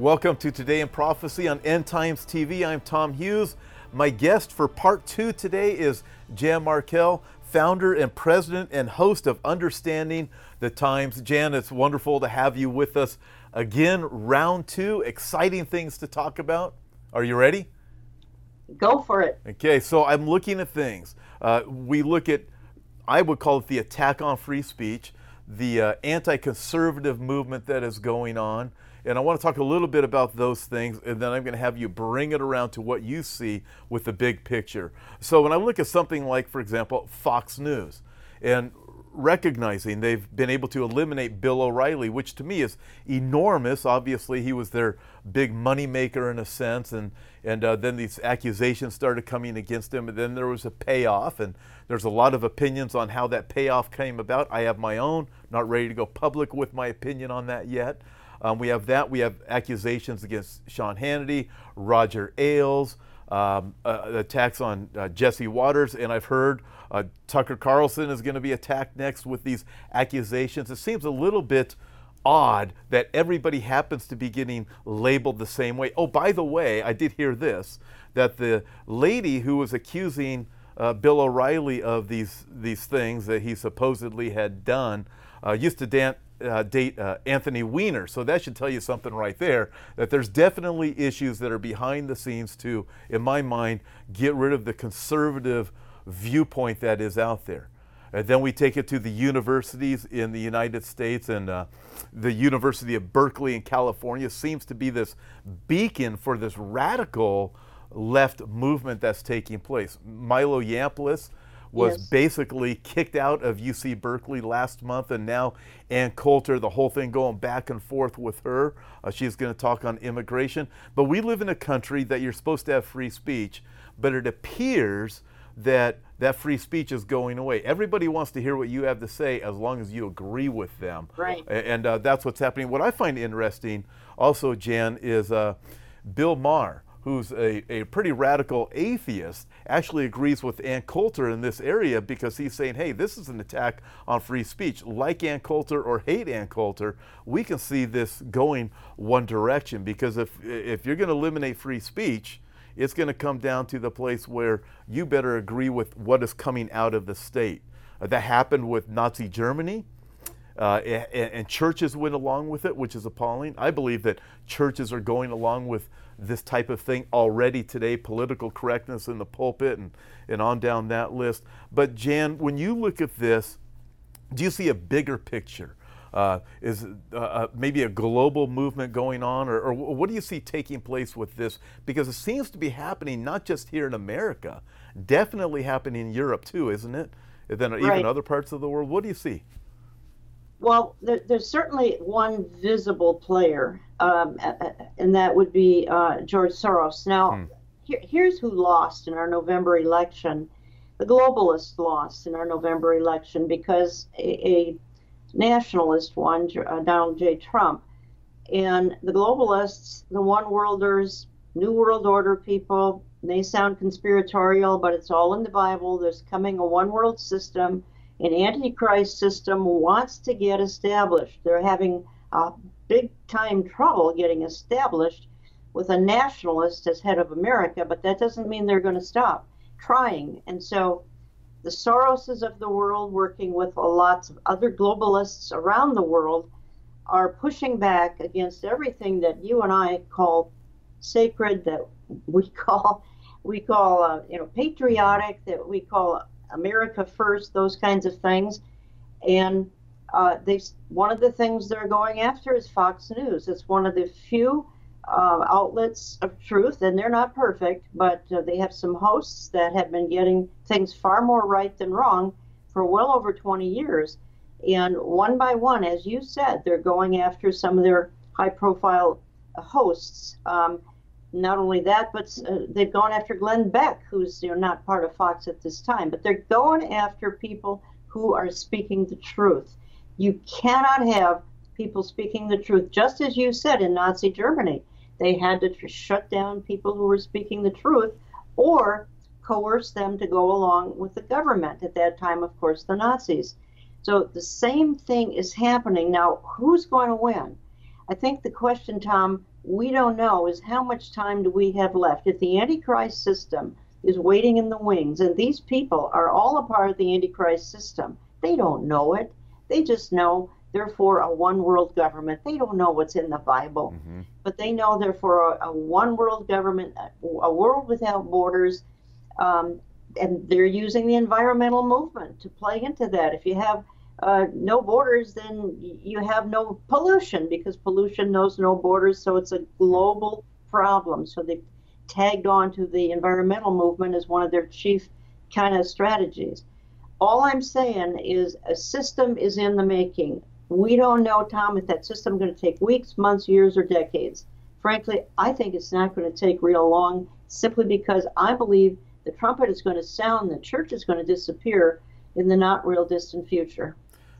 Welcome to Today in Prophecy on End Times TV. I'm Tom Hughes. My guest for part two today is Jan Markell, founder and president and host of Understanding the Times. Jan, it's wonderful to have you with us again. Round two, exciting things to talk about. Are you ready? Go for it. Okay, so I'm looking at things. Uh, we look at, I would call it the attack on free speech, the uh, anti conservative movement that is going on and I want to talk a little bit about those things, and then I'm going to have you bring it around to what you see with the big picture. So when I look at something like, for example, Fox News, and recognizing they've been able to eliminate Bill O'Reilly, which to me is enormous. Obviously, he was their big moneymaker in a sense, and and uh, then these accusations started coming against him, and then there was a payoff, and there's a lot of opinions on how that payoff came about. I have my own, not ready to go public with my opinion on that yet. Um, we have that. We have accusations against Sean Hannity, Roger Ailes, um, uh, attacks on uh, Jesse Watters, and I've heard uh, Tucker Carlson is going to be attacked next with these accusations. It seems a little bit odd that everybody happens to be getting labeled the same way. Oh, by the way, I did hear this that the lady who was accusing uh, Bill O'Reilly of these these things that he supposedly had done uh, used to dance uh, date uh, Anthony Weiner. So that should tell you something right there that there's definitely issues that are behind the scenes to, in my mind, get rid of the conservative viewpoint that is out there. And then we take it to the universities in the United States, and uh, the University of Berkeley in California seems to be this beacon for this radical left movement that's taking place. Milo Yiannopoulos was yes. basically kicked out of UC Berkeley last month, and now Ann Coulter, the whole thing going back and forth with her. Uh, she's going to talk on immigration. But we live in a country that you're supposed to have free speech, but it appears that that free speech is going away. Everybody wants to hear what you have to say as long as you agree with them. Right. And uh, that's what's happening. What I find interesting also, Jan, is uh, Bill Maher who's a, a pretty radical atheist, actually agrees with Ann Coulter in this area because he's saying, hey, this is an attack on free speech. Like Ann Coulter or hate Ann Coulter, we can see this going one direction because if, if you're going to eliminate free speech, it's going to come down to the place where you better agree with what is coming out of the state. Uh, that happened with Nazi Germany. Uh, and, and, churches went along with it, which is appalling. I believe that churches are going along with this type of thing already today, political correctness in the pulpit and, and on down that list. But Jan, when you look at this, do you see a bigger picture? Uh, is uh, uh, maybe a global movement going on, or, or, what do you see taking place with this? Because it seems to be happening not just here in America, definitely happening in Europe too, isn't it? And then right. even other parts of the world. What do you see? Well, there, there's certainly one visible player, um, and that would be uh, George Soros. Now, hmm. here, here's who lost in our November election. The globalists lost in our November election because a, a nationalist won, uh, Donald J. Trump. And the globalists, the one worlders, New World Order people, they sound conspiratorial, but it's all in the Bible. There's coming a one world system an antichrist system wants to get established. They're having a big time trouble getting established with a nationalist as head of America, but that doesn't mean they're going to stop trying. And so the Soroses of the world, working with lots of other globalists around the world, are pushing back against everything that you and I call sacred, that we call we call uh, you know patriotic, that we call America First, those kinds of things. And uh, they one of the things they're going after is Fox News. It's one of the few uh, outlets of truth, and they're not perfect, but uh, they have some hosts that have been getting things far more right than wrong for well over 20 years. And one by one, as you said, they're going after some of their high-profile hosts. Um, not only that, but uh, they've gone after Glenn Beck, who's you know, not part of Fox at this time. But they're going after people who are speaking the truth. You cannot have people speaking the truth, just as you said in Nazi Germany. They had to shut down people who were speaking the truth or coerce them to go along with the government. At that time, of course, the Nazis. So the same thing is happening. Now, who's going to win? I think the question, Tom, we don't know is how much time do we have left? If the Antichrist system is waiting in the wings, and these people are all a part of the Antichrist system, they don't know it. They just know they're for a one world government. They don't know what's in the Bible, mm-hmm. but they know they're for a, a one world government, a world without borders. Um, and they're using the environmental movement to play into that. If you have uh, no borders, then you have no pollution because pollution knows no borders. So it's a global problem. So they tagged on to the environmental movement as one of their chief kind of strategies. All I'm saying is a system is in the making. We don't know, Tom, if that system is going to take weeks, months, years, or decades. Frankly, I think it's not going to take real long simply because I believe the trumpet is going to sound, the church is going to disappear in the not real distant future.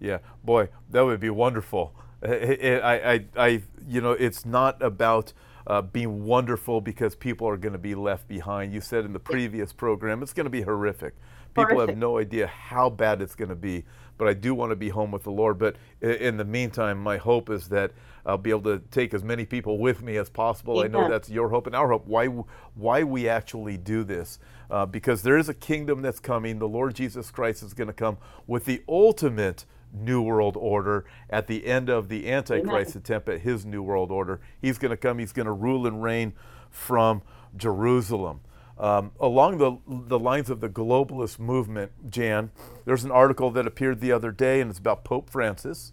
Yeah, boy, that would be wonderful. I, I, I, you know, it's not about uh, being wonderful because people are going to be left behind. You said in the previous program, it's going to be horrific. People have no idea how bad it's going to be, but I do want to be home with the Lord. But in the meantime, my hope is that I'll be able to take as many people with me as possible. Yeah. I know that's your hope and our hope. Why, why we actually do this? Uh, because there is a kingdom that's coming. The Lord Jesus Christ is going to come with the ultimate new world order at the end of the antichrist Amen. attempt at his new world order he's going to come he's going to rule and reign from jerusalem um, along the, the lines of the globalist movement jan there's an article that appeared the other day and it's about pope francis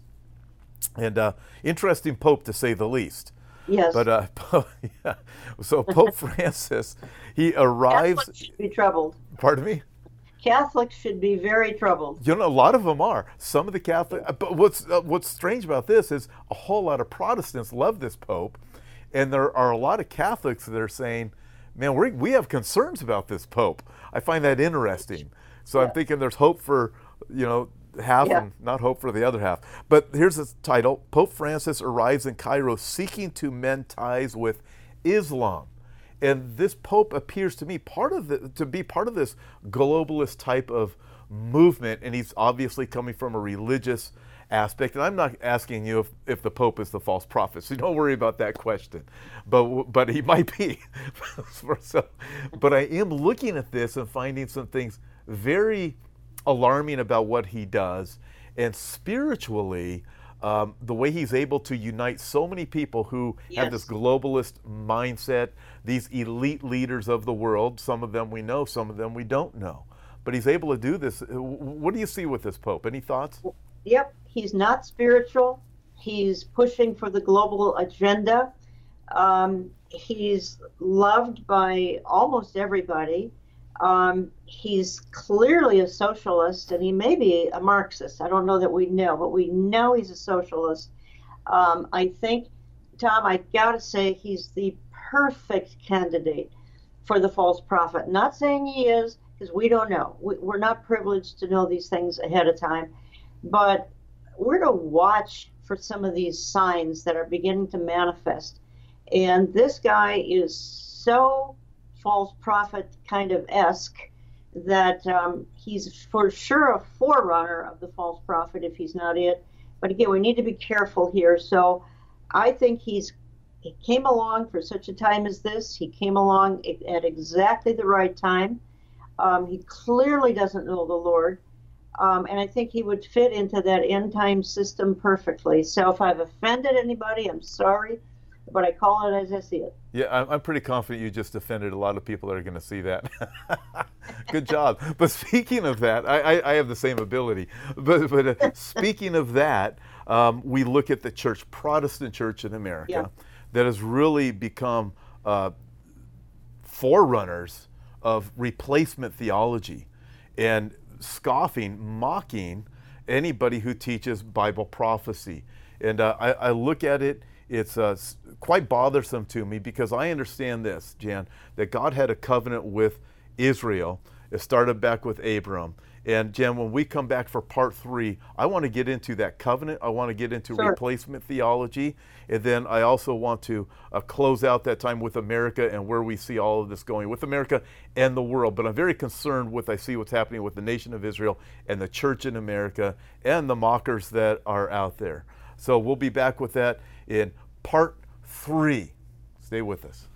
and uh, interesting pope to say the least Yes. But uh, yeah. so Pope Francis, he arrives. Catholics should be troubled. Pardon me. Catholics should be very troubled. You know, a lot of them are. Some of the Catholic, uh, but what's uh, what's strange about this is a whole lot of Protestants love this Pope, and there are a lot of Catholics that are saying, "Man, we we have concerns about this Pope." I find that interesting. So yeah. I'm thinking there's hope for you know half yeah. and not hope for the other half. But here's the title: Pope Francis arrives in Cairo seeking to mend ties with Islam and this pope appears to me part of the to be part of this globalist type of movement and he's obviously coming from a religious aspect and i'm not asking you if, if the pope is the false prophet so don't worry about that question but but he might be so, but i am looking at this and finding some things very alarming about what he does and spiritually um, the way he's able to unite so many people who yes. have this globalist mindset, these elite leaders of the world. Some of them we know, some of them we don't know. But he's able to do this. What do you see with this Pope? Any thoughts? Yep, he's not spiritual. He's pushing for the global agenda. Um, he's loved by almost everybody. Um, he's clearly a socialist, and he may be a Marxist. I don't know that we know, but we know he's a socialist. Um, I think, Tom, I got to say he's the perfect candidate for the false prophet. Not saying he is, because we don't know. We, we're not privileged to know these things ahead of time, but we're to watch for some of these signs that are beginning to manifest. And this guy is so false prophet kind of esque that um, he's for sure a forerunner of the false prophet if he's not it. But again, we need to be careful here. So I think he's he came along for such a time as this. He came along at exactly the right time. Um, he clearly doesn't know the Lord. Um, and I think he would fit into that end time system perfectly. So if I've offended anybody, I'm sorry but I call it as I see it. Yeah, I'm, pretty confident you just offended a lot of people that are going to see that. Good job. But speaking of that, I, I, I have the same ability. But, but uh, speaking of that, um, we look at the church, Protestant church in America, yeah. that has really become uh, forerunners of replacement theology and scoffing, mocking anybody who teaches Bible prophecy. And uh, I, I look at it it's uh, quite bothersome to me because I understand this, Jan, that God had a covenant with Israel. It started back with Abram. And Jan, when we come back for part three, I want to get into that covenant. I want to get into sure. replacement theology. And then I also want to uh, close out that time with America and where we see all of this going with America and the world. But I'm very concerned with I see what's happening with the nation of Israel and the church in America and the mockers that are out there. So we'll be back with that in part three Stay with us.